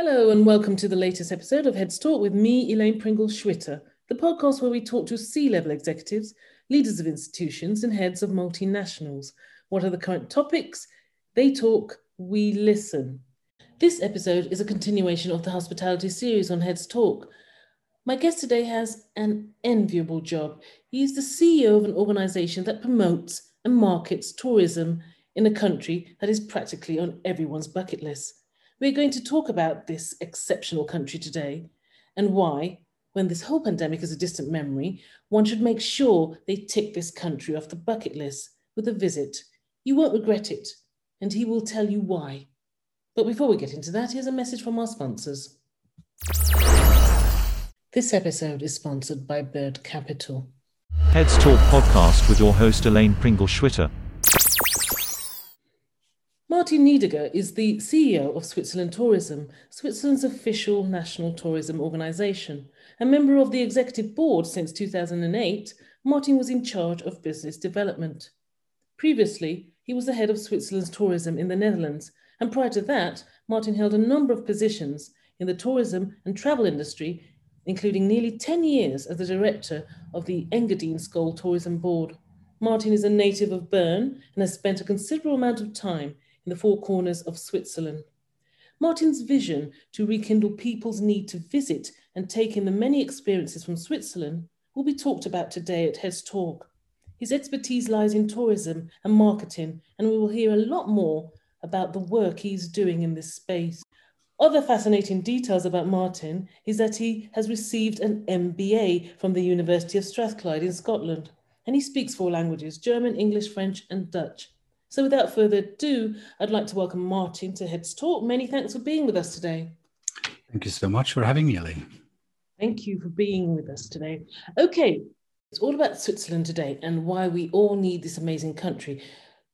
Hello, and welcome to the latest episode of Heads Talk with me, Elaine Pringle Schwitter, the podcast where we talk to C level executives, leaders of institutions, and heads of multinationals. What are the current topics? They talk, we listen. This episode is a continuation of the hospitality series on Heads Talk. My guest today has an enviable job. He is the CEO of an organization that promotes and markets tourism in a country that is practically on everyone's bucket list. We're going to talk about this exceptional country today and why, when this whole pandemic is a distant memory, one should make sure they tick this country off the bucket list with a visit. You won't regret it, and he will tell you why. But before we get into that, here's a message from our sponsors. This episode is sponsored by Bird Capital. Heads Talk podcast with your host Elaine Pringle Schwitter. Martin Nydegger is the CEO of Switzerland Tourism, Switzerland's official national tourism organisation. A member of the executive board since 2008, Martin was in charge of business development. Previously, he was the head of Switzerland's tourism in the Netherlands, and prior to that, Martin held a number of positions in the tourism and travel industry, including nearly 10 years as the director of the Engadine Scuol Tourism Board. Martin is a native of Bern and has spent a considerable amount of time in the four corners of Switzerland. Martin's vision to rekindle people's need to visit and take in the many experiences from Switzerland will be talked about today at Heads Talk. His expertise lies in tourism and marketing, and we will hear a lot more about the work he's doing in this space. Other fascinating details about Martin is that he has received an MBA from the University of Strathclyde in Scotland, and he speaks four languages German, English, French, and Dutch. So without further ado, I'd like to welcome Martin to Heads Talk. Many thanks for being with us today. Thank you so much for having me, Ellie. Thank you for being with us today. Okay, it's all about Switzerland today and why we all need this amazing country.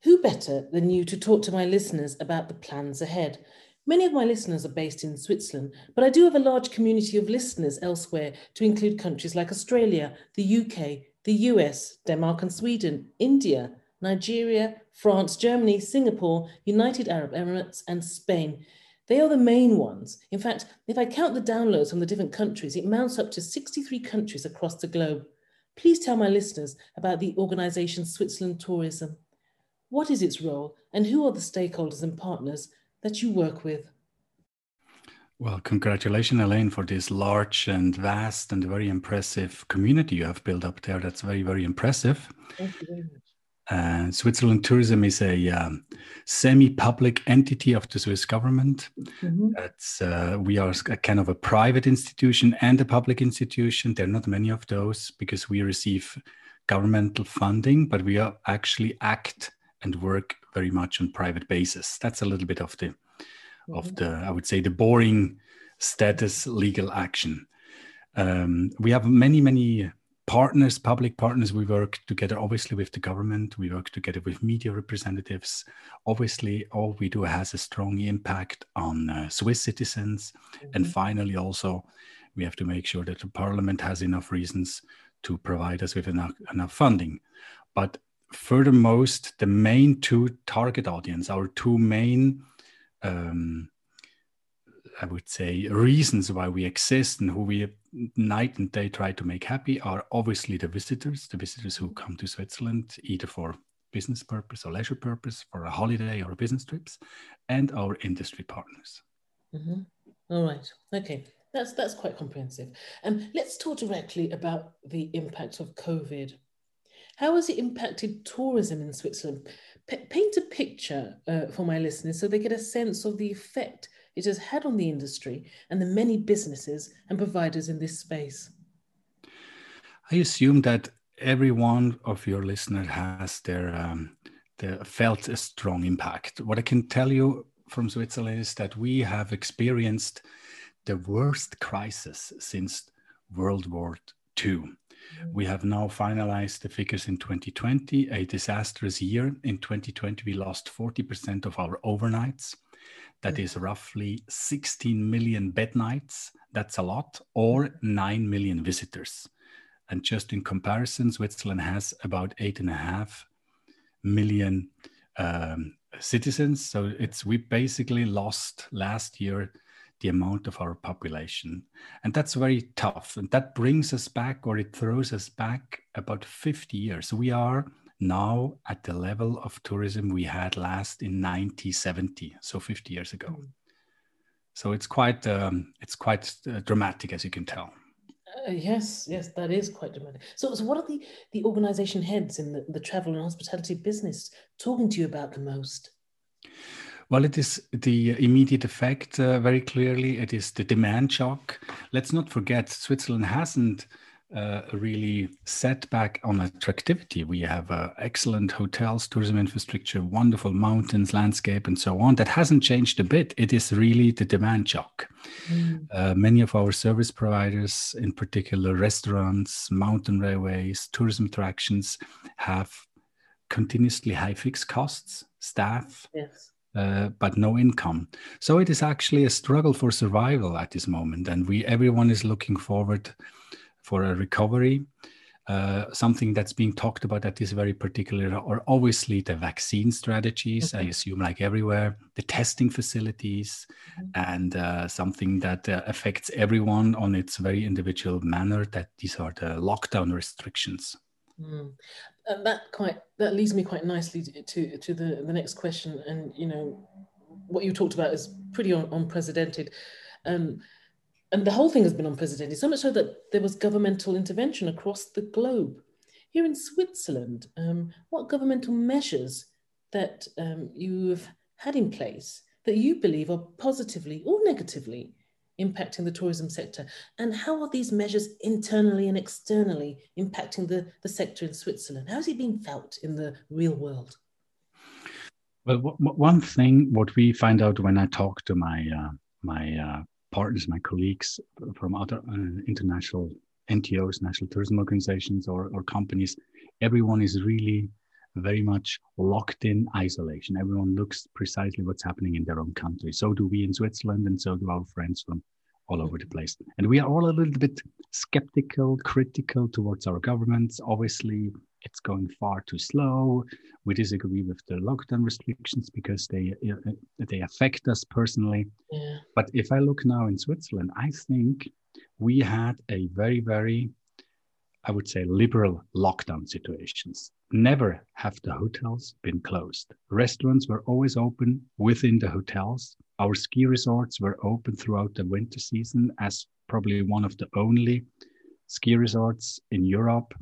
Who better than you to talk to my listeners about the plans ahead? Many of my listeners are based in Switzerland, but I do have a large community of listeners elsewhere to include countries like Australia, the UK, the US, Denmark and Sweden, India, Nigeria, France, Germany, Singapore, United Arab Emirates, and Spain. They are the main ones. In fact, if I count the downloads from the different countries, it mounts up to 63 countries across the globe. Please tell my listeners about the organization Switzerland Tourism. What is its role, and who are the stakeholders and partners that you work with? Well, congratulations, Elaine, for this large and vast and very impressive community you have built up there. That's very, very impressive. Thank you very much. Uh, Switzerland Tourism is a um, semi-public entity of the Swiss government. Mm-hmm. That's uh, we are a kind of a private institution and a public institution. There are not many of those because we receive governmental funding, but we are actually act and work very much on private basis. That's a little bit of the mm-hmm. of the I would say the boring status legal action. Um, we have many many partners, public partners, we work together obviously with the government, we work together with media representatives. Obviously, all we do has a strong impact on uh, Swiss citizens. Mm-hmm. And finally, also, we have to make sure that the parliament has enough reasons to provide us with enough, enough funding. But furthermost, the main two target audience, our two main um, I would say, reasons why we exist and who we night and day try to make happy are obviously the visitors, the visitors who come to Switzerland either for business purpose or leisure purpose, for a holiday or business trips, and our industry partners. Mm-hmm. All right. Okay. That's that's quite comprehensive. And um, let's talk directly about the impact of COVID. How has it impacted tourism in Switzerland? P- paint a picture uh, for my listeners so they get a sense of the effect it has had on the industry and the many businesses and providers in this space? I assume that every one of your listeners has their, um, their felt a strong impact. What I can tell you from Switzerland is that we have experienced the worst crisis since World War II. We have now finalized the figures in 2020, a disastrous year. In 2020, we lost 40% of our overnights. That is roughly 16 million bed nights. That's a lot, or 9 million visitors. And just in comparison, Switzerland has about eight and a half million um, citizens. So it's we basically lost last year the amount of our population. And that's very tough. And that brings us back, or it throws us back about 50 years. We are now at the level of tourism we had last in 1970, so 50 years ago. Mm. So it's quite um, it's quite uh, dramatic, as you can tell. Uh, yes, yes, that is quite dramatic. So, so what are the the organization heads in the, the travel and hospitality business talking to you about the most? Well, it is the immediate effect uh, very clearly. It is the demand shock. Let's not forget, Switzerland hasn't uh, really set back on attractivity. We have uh, excellent hotels, tourism infrastructure, wonderful mountains, landscape, and so on. That hasn't changed a bit. It is really the demand shock. Mm. Uh, many of our service providers, in particular restaurants, mountain railways, tourism attractions, have continuously high fixed costs, staff. Yes. Uh, but no income. So it is actually a struggle for survival at this moment, and we everyone is looking forward for a recovery. Uh, something that's being talked about that is very particular are obviously the vaccine strategies, okay. I assume, like everywhere, the testing facilities, mm-hmm. and uh, something that uh, affects everyone on its very individual manner. That these are the lockdown restrictions. Mm. And that quite that leads me quite nicely to to the the next question. And you know, what you talked about is pretty un- unprecedented. Um, and the whole thing has been unprecedented, so much so that there was governmental intervention across the globe. Here in Switzerland, um, what governmental measures that um, you have had in place that you believe are positively or negatively impacting the tourism sector? And how are these measures internally and externally impacting the, the sector in Switzerland? How is it being felt in the real world? Well, one thing what we find out when I talk to my uh, my uh, partners, my colleagues from other uh, international NTOs, national tourism organizations, or, or companies, everyone is really very much locked in isolation. Everyone looks precisely what's happening in their own country. So do we in Switzerland, and so do our friends from all over the place. And we are all a little bit skeptical, critical towards our governments. Obviously, it's going far too slow. We disagree with the lockdown restrictions because they uh, they affect us personally. Yeah. But if I look now in Switzerland, I think we had a very very I would say liberal lockdown situations. Never have the hotels been closed. Restaurants were always open within the hotels. Our ski resorts were open throughout the winter season as probably one of the only ski resorts in Europe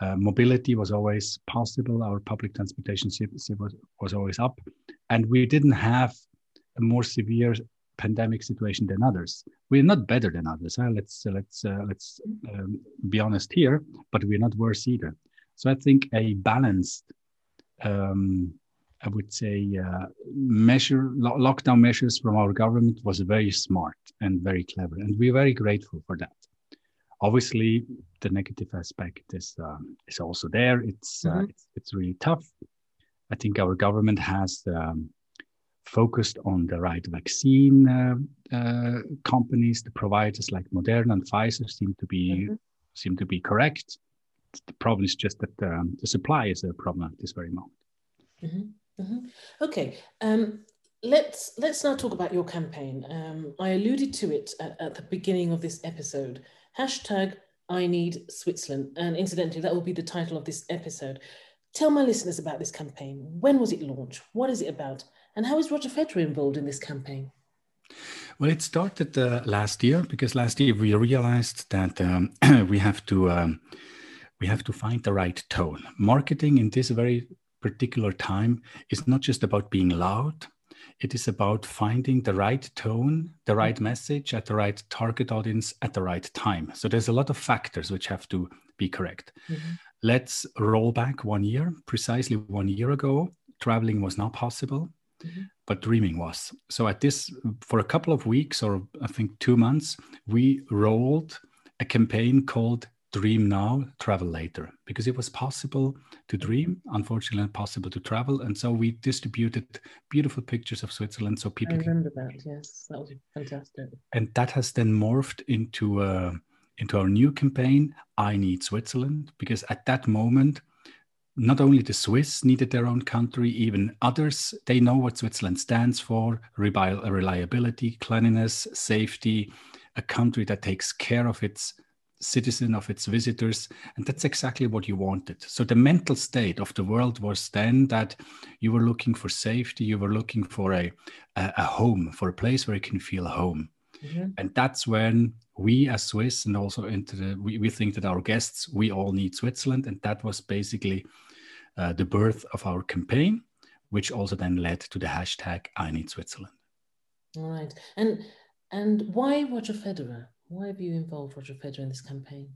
uh, mobility was always possible. Our public transportation was, was always up. And we didn't have a more severe pandemic situation than others. We're not better than others. Huh? Let's uh, let's uh, let's um, be honest here, but we're not worse either. So I think a balanced, um, I would say, uh, measure lo- lockdown measures from our government was very smart and very clever, and we're very grateful for that. Obviously, the negative aspect is um, is also there. It's, uh, mm-hmm. uh, it's, it's really tough. I think our government has um, focused on the right vaccine uh, uh, companies. The providers like Moderna and Pfizer seem to be mm-hmm. seem to be correct. The problem is just that um, the supply is a problem at this very moment. Mm-hmm. mm-hmm. Okay. Um, let's let's now talk about your campaign. Um, I alluded to it at, at, the beginning of this episode. Hashtag I Need Switzerland. And incidentally, that will be the title of this episode. Tell my listeners about this campaign. When was it launched? What is it about? And how is Roger Federer involved in this campaign? Well, it started uh, last year because last year we realized that um, we have to um, we have to find the right tone. Marketing in this very particular time is not just about being loud, it is about finding the right tone, the mm-hmm. right message at the right target audience at the right time. So there's a lot of factors which have to be correct. Mm-hmm. Let's roll back one year. Precisely one year ago, traveling was not possible, mm-hmm. but dreaming was. So at this, for a couple of weeks or I think two months, we rolled a campaign called dream now, travel later, because it was possible to dream, unfortunately not possible to travel. And so we distributed beautiful pictures of Switzerland so people I remember can... that, yes. That was fantastic. And that has then morphed into uh, into our new campaign, I Need Switzerland, because at that moment, not only the Swiss needed their own country, even others, they know what Switzerland stands for reliability, cleanliness, safety, a country that takes care of its citizen of its visitors and that's exactly what you wanted. So the mental state of the world was then that you were looking for safety you were looking for a a, a home for a place where you can feel home. Mm-hmm. and that's when we as swiss and also into the we, we think that our guests we all need switzerland. And that was basically uh, the birth of our campaign which also then led to the hashtag i need switzerland. All right. And and why roger federer why have you involved Roger Federer in this campaign?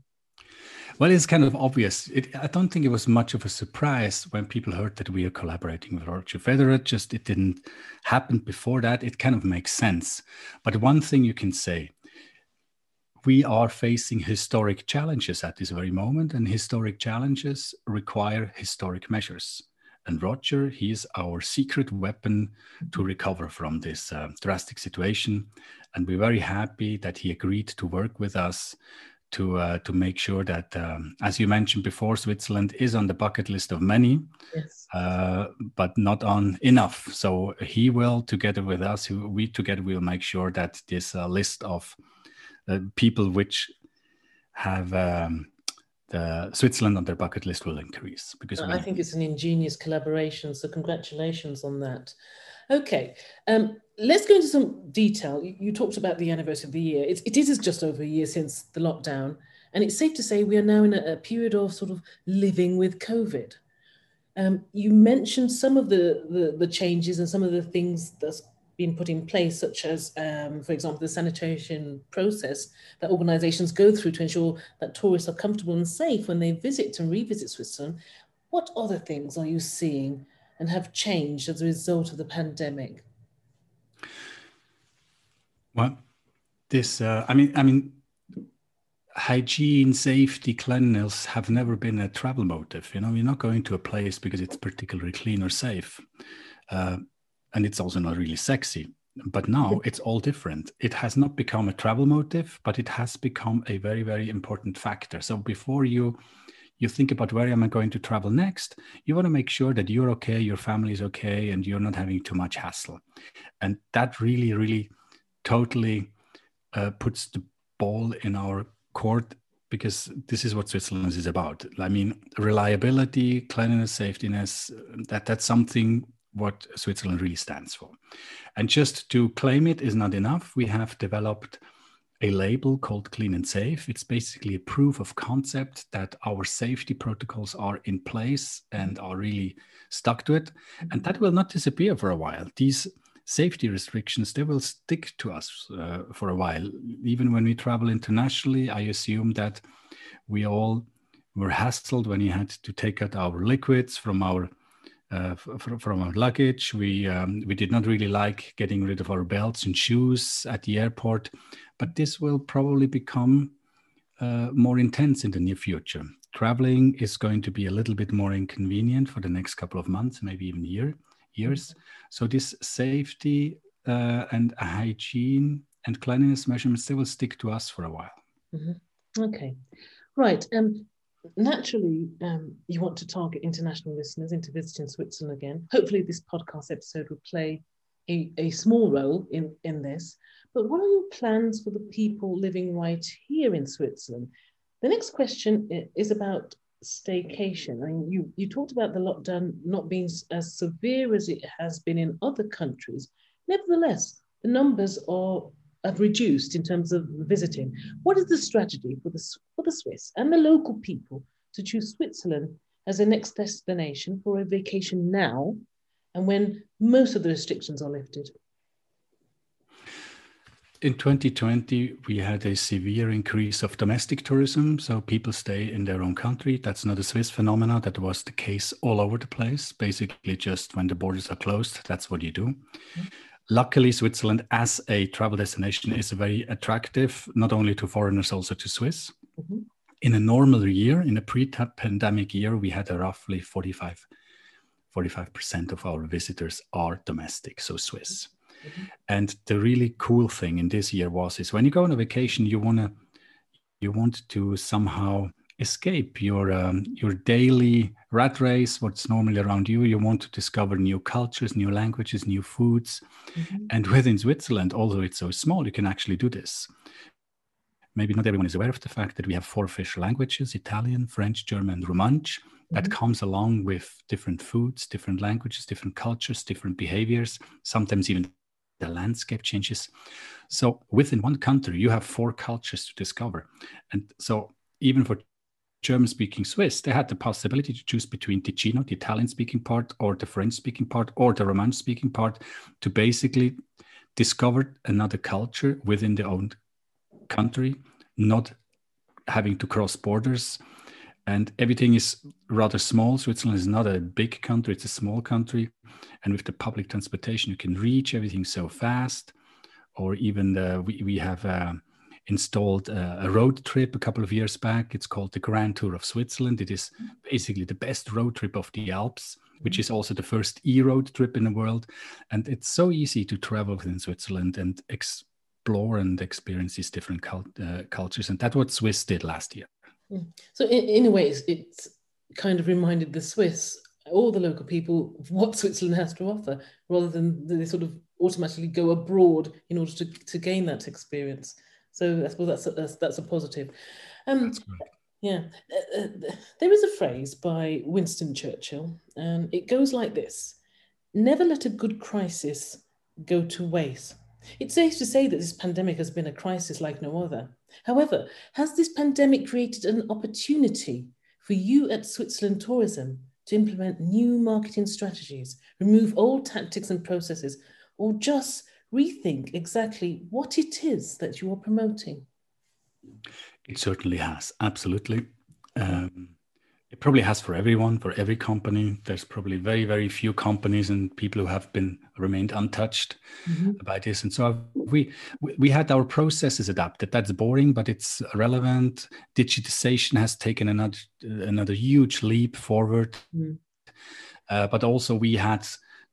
Well, it's kind of obvious. It, I don't think it was much of a surprise when people heard that we are collaborating with Roger Federer. Just it didn't happen before that. It kind of makes sense. But one thing you can say we are facing historic challenges at this very moment, and historic challenges require historic measures. And Roger, he is our secret weapon to recover from this uh, drastic situation. And we're very happy that he agreed to work with us to uh, to make sure that, um, as you mentioned before, Switzerland is on the bucket list of many, yes. uh, but not on enough. So he will, together with us, we together will make sure that this uh, list of uh, people which have um, the Switzerland on their bucket list will increase because I think it's an ingenious collaboration. So congratulations on that. Okay, um, let's go into some detail. You, you, talked about the anniversary of the year. It's, it is just over a year since the lockdown, and it's safe to say we are now in a, a period of sort of living with COVID. Um, you mentioned some of the, the, the changes and some of the things that's been put in place, such as, um, for example, the sanitation process that organizations go through to ensure that tourists are comfortable and safe when they visit and revisit Switzerland. What other things are you seeing and have changed as a result of the pandemic? Well, this, uh, I mean, I mean, hygiene, safety, cleanliness have never been a travel motive. You know, you're not going to a place because it's particularly clean or safe. Uh, and it's also not really sexy. But now it's all different. It has not become a travel motive, but it has become a very, very important factor. So before you you think about where am I going to travel next, you want to make sure that you're okay, your family is okay, and you're not having too much hassle. And that really, really totally uh, puts the ball in our court because this is what Switzerland is about. I mean, reliability, cleanliness, safetyness, that, that's something what Switzerland really stands for. And just to claim it is not enough. We have developed a label called Clean and Safe. It's basically a proof of concept that our safety protocols are in place and are really stuck to it. And that will not disappear for a while. These safety restrictions, they will stick to us uh, for a while. Even when we travel internationally, I assume that we all were hassled when you had to take out our liquids from our uh, from our luggage. We um, we did not really like getting rid of our belts and shoes at the airport, but this will probably become uh, more intense in the near future. Traveling is going to be a little bit more inconvenient for the next couple of months, maybe even year years. So this safety uh, and hygiene and cleanliness measurements they will stick to us for a while. Mm-hmm. Okay, right. Um, naturally, um, you want to target international listeners into visiting Switzerland again. Hopefully, this podcast episode will play a, a small role in, in this. But what are your plans for the people living right here in Switzerland? The next question is about staycation. I mean, you, you talked about the lockdown not being as severe as it has been in other countries. Nevertheless, the numbers are have reduced in terms of visiting. What is the strategy for the, for the Swiss and the local people to choose Switzerland as a next destination for a vacation now and when most of the restrictions are lifted? In 2020, we had a severe increase of domestic tourism. So people stay in their own country. That's not a Swiss phenomenon. That was the case all over the place. Basically, just when the borders are closed, that's what you do. Mm-hmm luckily switzerland as a travel destination is very attractive not only to foreigners also to swiss mm-hmm. in a normal year in a pre-pandemic year we had a roughly 45 45% of our visitors are domestic so swiss mm-hmm. and the really cool thing in this year was is when you go on a vacation you want to you want to somehow escape your um, your daily rat race what's normally around you. You want to discover new cultures new languages new foods. Mm-hmm. and within switzerland although it's so small you can actually do this. Maybe not everyone is aware of the fact that we have four official languages italian french german and romansh mm-hmm. that comes along with different foods different languages different cultures different behaviors sometimes even the landscape changes. So within one country you have four cultures to discover. And so even for German speaking Swiss, they had the possibility to choose between Ticino, the Italian speaking part, or the French speaking part, or the Romance speaking part to basically discover another culture within their own country, not having to cross borders. And everything is rather small. Switzerland is not a big country, it's a small country. And with the public transportation, you can reach everything so fast. Or even the, we, we have. Uh, installed a, road trip a couple of years back. It's called the Grand Tour of Switzerland. It is basically the best road trip of the Alps, which is also the first e road trip in the world. And it's so easy to travel within Switzerland and explore and experience these different cult, uh, cultures. And that's what Swiss did last year. Hmm. So, in, in a way, it's, it's kind of reminded the Swiss all the local people what Switzerland has to offer, rather than they sort of automatically go abroad in order to, to gain that experience. So I suppose that's a, that's, that's a positive. Um, yeah, uh, uh, there is a phrase by Winston Churchill, and it goes like this: "Never let a good crisis go to waste." It's safe to say that this pandemic has been a crisis like no other. However, has this pandemic created an opportunity for you at Switzerland Tourism to implement new marketing strategies, remove old tactics and processes, or just rethink exactly what it is that you are promoting? It certainly has, absolutely. Um, it probably has for everyone, for every company. There's probably very, very few companies and people who have been remained untouched mm-hmm. by this. And so we we had our processes adapted. That's boring, but it's relevant. Digitization has taken another another huge leap forward. Mm-hmm. Uh, but also we had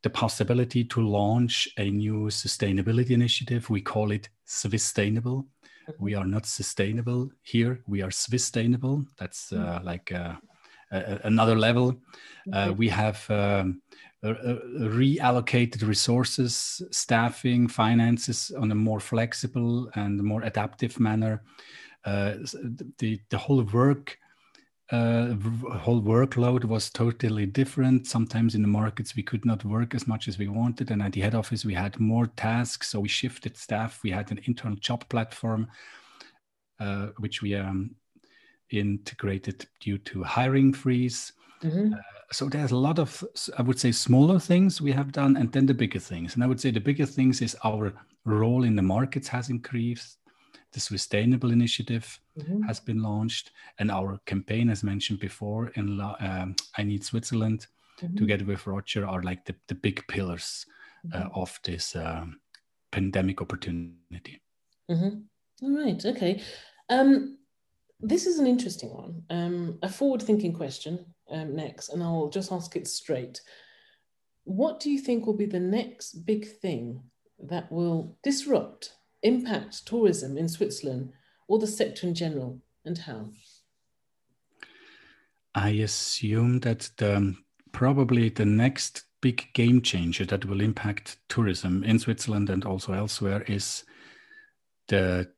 the possibility to launch a new sustainability initiative. We call it Swisstainable. Mm-hmm. We are not sustainable here. We are Swisstainable. That's uh, mm-hmm. like uh, a, another level. Uh, we have um, reallocated resources, staffing, finances on a more flexible and more adaptive manner. Uh, the, the whole work uh, whole workload was totally different. Sometimes in the markets we could not work as much as we wanted, and at the head office we had more tasks, so we shifted staff. We had an internal job platform, uh, which we um, integrated due to hiring freeze. Mm-hmm. Uh, so there's a lot of, I would say, smaller things we have done, and then the bigger things. And I would say the bigger things is our role in the markets has increased the sustainable Initiative mm-hmm. has been launched, and our campaign, as mentioned before, in um, I Need Switzerland, mm-hmm. together with Roger, are like the, the big pillars uh, mm-hmm. of this um, pandemic opportunity. Mm-hmm. All right, okay. Um, this is an interesting one, um, a forward thinking question um, next, and I'll just ask it straight. What do you think will be the next big thing that will disrupt impact tourism in Switzerland or the sector in general, and how? I assume that the, probably the next big game changer that will impact tourism in Switzerland and also elsewhere is the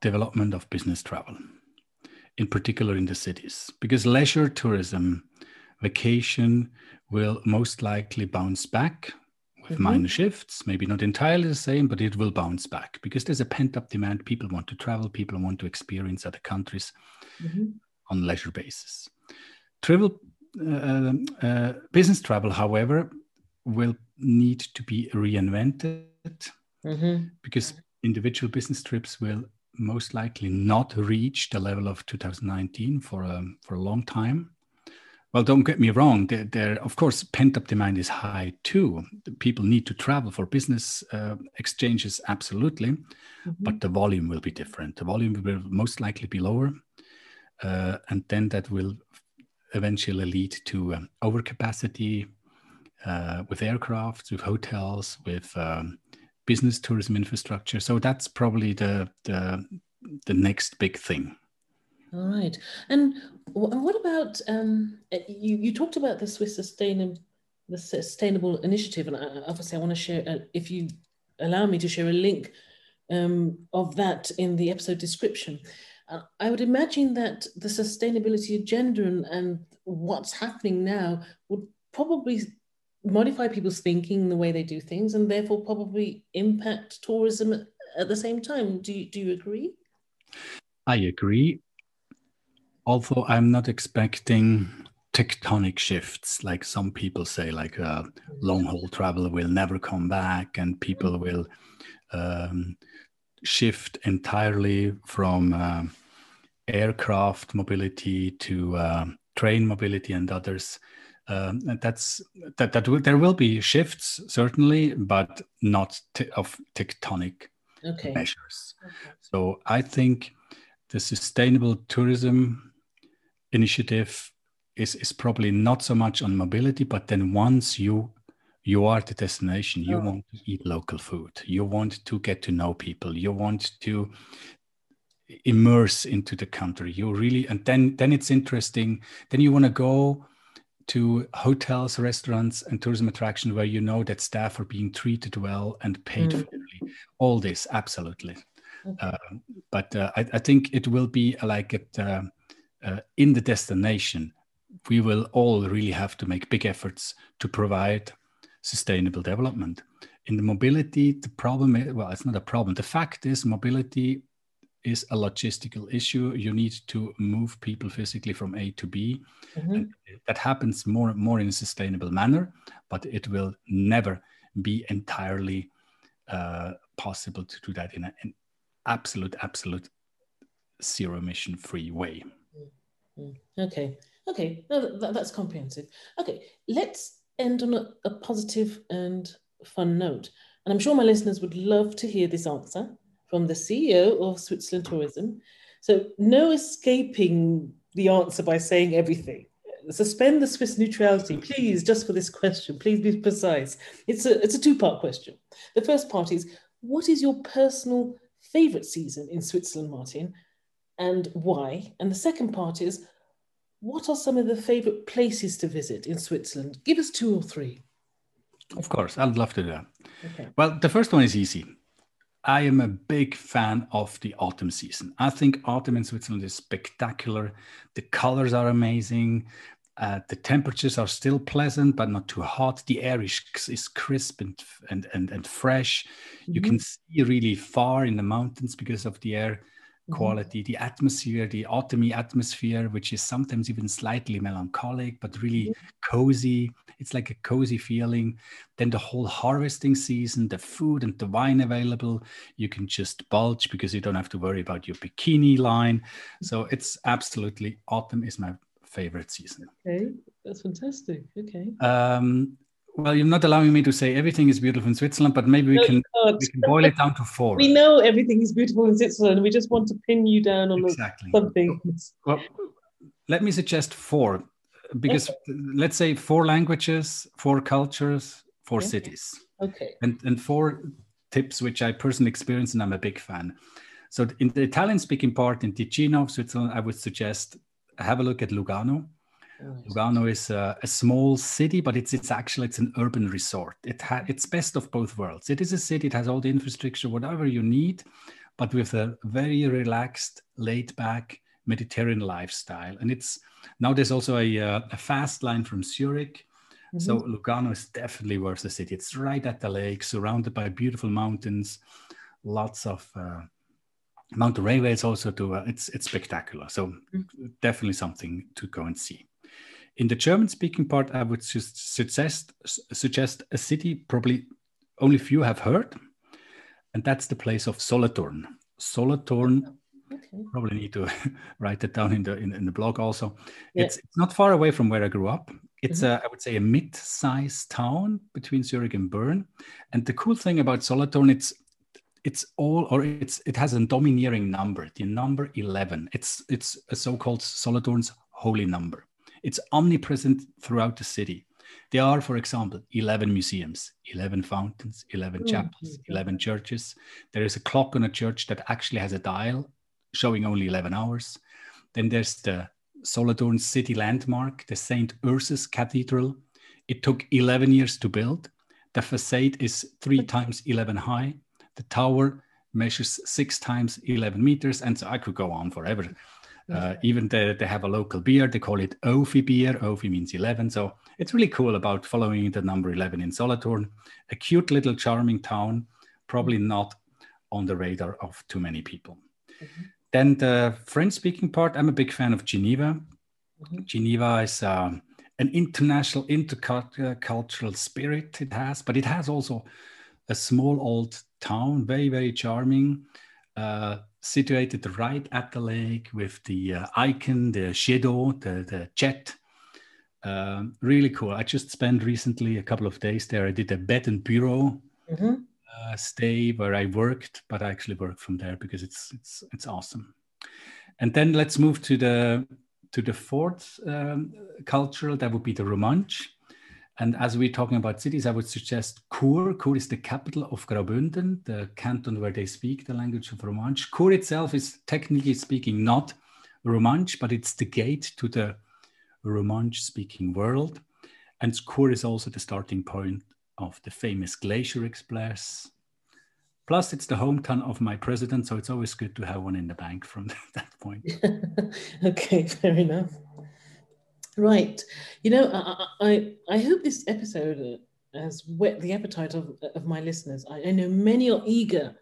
development of business travel, in particular in the cities, because leisure tourism, vacation will most likely bounce back with mm-hmm. minor shifts, maybe not entirely the same, but it will bounce back because there's a pent up demand. People want to travel, people want to experience other countries mm-hmm. on leisure basis. Travel, uh, uh, business travel, however, will need to be reinvented mm-hmm. because individual business trips will most likely not reach the level of 2019 for a, for a long time. Well, don't get me wrong. There, there of course, pent up demand is high too. People need to travel for business uh, exchanges, absolutely, mm-hmm. but the volume will be different. The volume will most likely be lower, uh, and then that will eventually lead to um, overcapacity uh, with aircrafts, with hotels, with um, business tourism infrastructure. So that's probably the the the next big thing. All right. And what about um, you? You talked about the Swiss sustainable the sustainable initiative, and obviously I want to share. Uh, if you allow me to share a link um, of that in the episode description. Uh, I would imagine that the sustainability agenda and, and what's happening now would probably modify people's thinking, the way they do things, and therefore probably impact tourism at the same time. Do you, do you agree? I agree. Although I'm not expecting tectonic shifts, like some people say, like uh, long haul travel will never come back, and people will um, shift entirely from uh, aircraft mobility to uh, train mobility and others. Um, that's that that will, there will be shifts certainly, but not t- of tectonic okay. measures. Okay. So I think the sustainable tourism initiative is is probably not so much on mobility, but then once you you are the destination you oh. want to eat local food you want to get to know people you want to immerse into the country you really and then then it's interesting then you want to go to hotels restaurants and tourism attractions where you know that staff are being treated well and paid mm. fairly all this absolutely okay. uh, but uh, I, I, think it will be like at, uh, uh, in the destination we will all really have to make big efforts to provide sustainable development. In the mobility, the problem is, well, it's not a problem. The fact is, mobility is a logistical issue. You need to move people physically from A to B. Mm-hmm. that happens more and more in a sustainable manner, but it will never be entirely uh, possible to do that in a, an absolute, absolute zero emission free way. Mm-hmm. Okay. Okay. No, that, that's comprehensive. Okay. Let's end on a, a positive and fun note. And I'm sure my listeners would love to hear this answer from the CEO of Switzerland Tourism. So, no escaping the answer by saying everything. Suspend the Swiss neutrality, please, just for this question. Please be precise. It's a, it's a two part question. The first part is What is your personal favorite season in Switzerland, Martin, and why? And the second part is what are some of the favorite places to visit in Switzerland? Give us two or three. Of course, I'd love to do that. Okay. Well, the first one is easy. I am a big fan of the autumn season. I think autumn in Switzerland is spectacular. The colors are amazing. Uh, the temperatures are still pleasant, but not too hot. The air is, is crisp and, and, and, and fresh. Mm-hmm. You can see really far in the mountains because of the air. Quality, mm-hmm. the atmosphere, the autumny atmosphere, which is sometimes even slightly melancholic, but really mm-hmm. cozy. It's like a cozy feeling. Then the whole harvesting season, the food and the wine available, you can just bulge because you don't have to worry about your bikini line. So it's absolutely autumn is my favorite season. Okay, that's fantastic. Okay. Um, well, you're not allowing me to say everything is beautiful in Switzerland, but maybe we, no, can, we can boil it down to four. We know everything is beautiful in Switzerland. We just want to pin you down on exactly. something. Well, let me suggest four, because okay. let's say four languages, four cultures, four okay. cities. Okay. And, and four tips which I personally experience and I'm a big fan. So in the Italian speaking part in Ticino Switzerland, I would suggest have a look at Lugano Lugano is a, a, small city, but it's it's actually it's an urban resort. It ha- it's best of both worlds. It is a city. It has all the infrastructure, whatever you need, but with a very relaxed, laid back Mediterranean lifestyle. And it's now there's also a, uh, a fast line from Zurich. Mm-hmm. So Lugano is definitely worth the city. It's right at the lake, surrounded by beautiful mountains, lots of uh, mountain railways also to uh, it's it's spectacular. So mm-hmm. definitely something to go and see. In the German speaking part, I would just suggest, suggest a city probably only few have heard, and that's the place of Solothurn. Solothurn, okay. probably need to write it down in the in, in the blog also. Yeah. It's, it's not far away from where I grew up. It's mm-hmm. a, I would say a mid-sized town between Zurich and Bern. And the cool thing about Solothurn, it's it's all or it's it has a domineering number, the number 11. It's it's a so-called Solothurn's holy number. It's omnipresent throughout the city. There are, for example, 11 museums, 11 fountains, 11 mm-hmm. chapels, 11 churches. There is a clock on a church that actually has a dial showing only 11 hours. Then there's the Solothurn city landmark, the St. Ursus Cathedral. It took 11 years to build. The facade is three times 11 high. The tower measures six times 11 meters. And so I could go on forever. Uh, even the, they have a local beer. They call it Öufi beer. Öufi means 11. So it's really cool about following the number 11 in Solothurn. A cute little charming town, probably not on the radar of too many people. Mm-hmm. Then the French speaking part, I'm a big fan of Geneva. Mm-hmm. Geneva is um, an international, intercultural spirit it has, but it has also a small old town, very, very charming. Uh, situated right at the lake with the uh, icon, the shadow, the, the jet. Um, really cool. I just spent recently a couple of days there. I did a bed and bureau mm-hmm. uh, stay where I worked, but I actually worked from there because it's it's it's awesome. And then let's move to the to the fourth um, cultural. That would be the Romansh. And as we're talking about cities, I would suggest Chur. Chur is the capital of Graubünden, the canton where they speak the language of Romansh. Chur itself is technically speaking not Romansh, but it's the gate to the Romansh speaking world. And Chur is also the starting point of the famous Glacier Express. Plus, it's the hometown of my president, so it's always good to have one in the bank from that point. okay, fair enough. Right. You know, I, I, I hope this episode has whet the appetite of, of my listeners. I, I know many are eager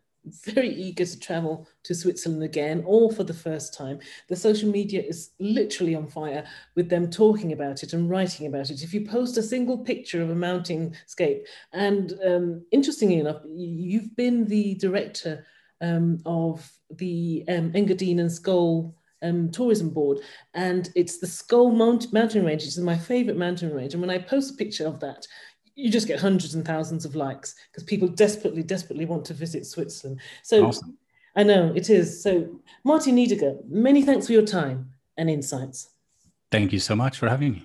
very eager to travel to Switzerland again or for the first time. The social media is literally on fire with them talking about it and writing about it. If you post a single picture of a mountain scape, and um, interestingly enough, you've been the director um, of the um, Engadine and Scuol um, tourism board, and it's the Scuol Mount- mountain range. It's my favorite mountain range. And when I post a picture of that, you just get hundreds and thousands of likes because people desperately, desperately want to visit Switzerland. So awesome. I know it is. So Martin Nydegger, many thanks for your time and insights. Thank you so much for having me.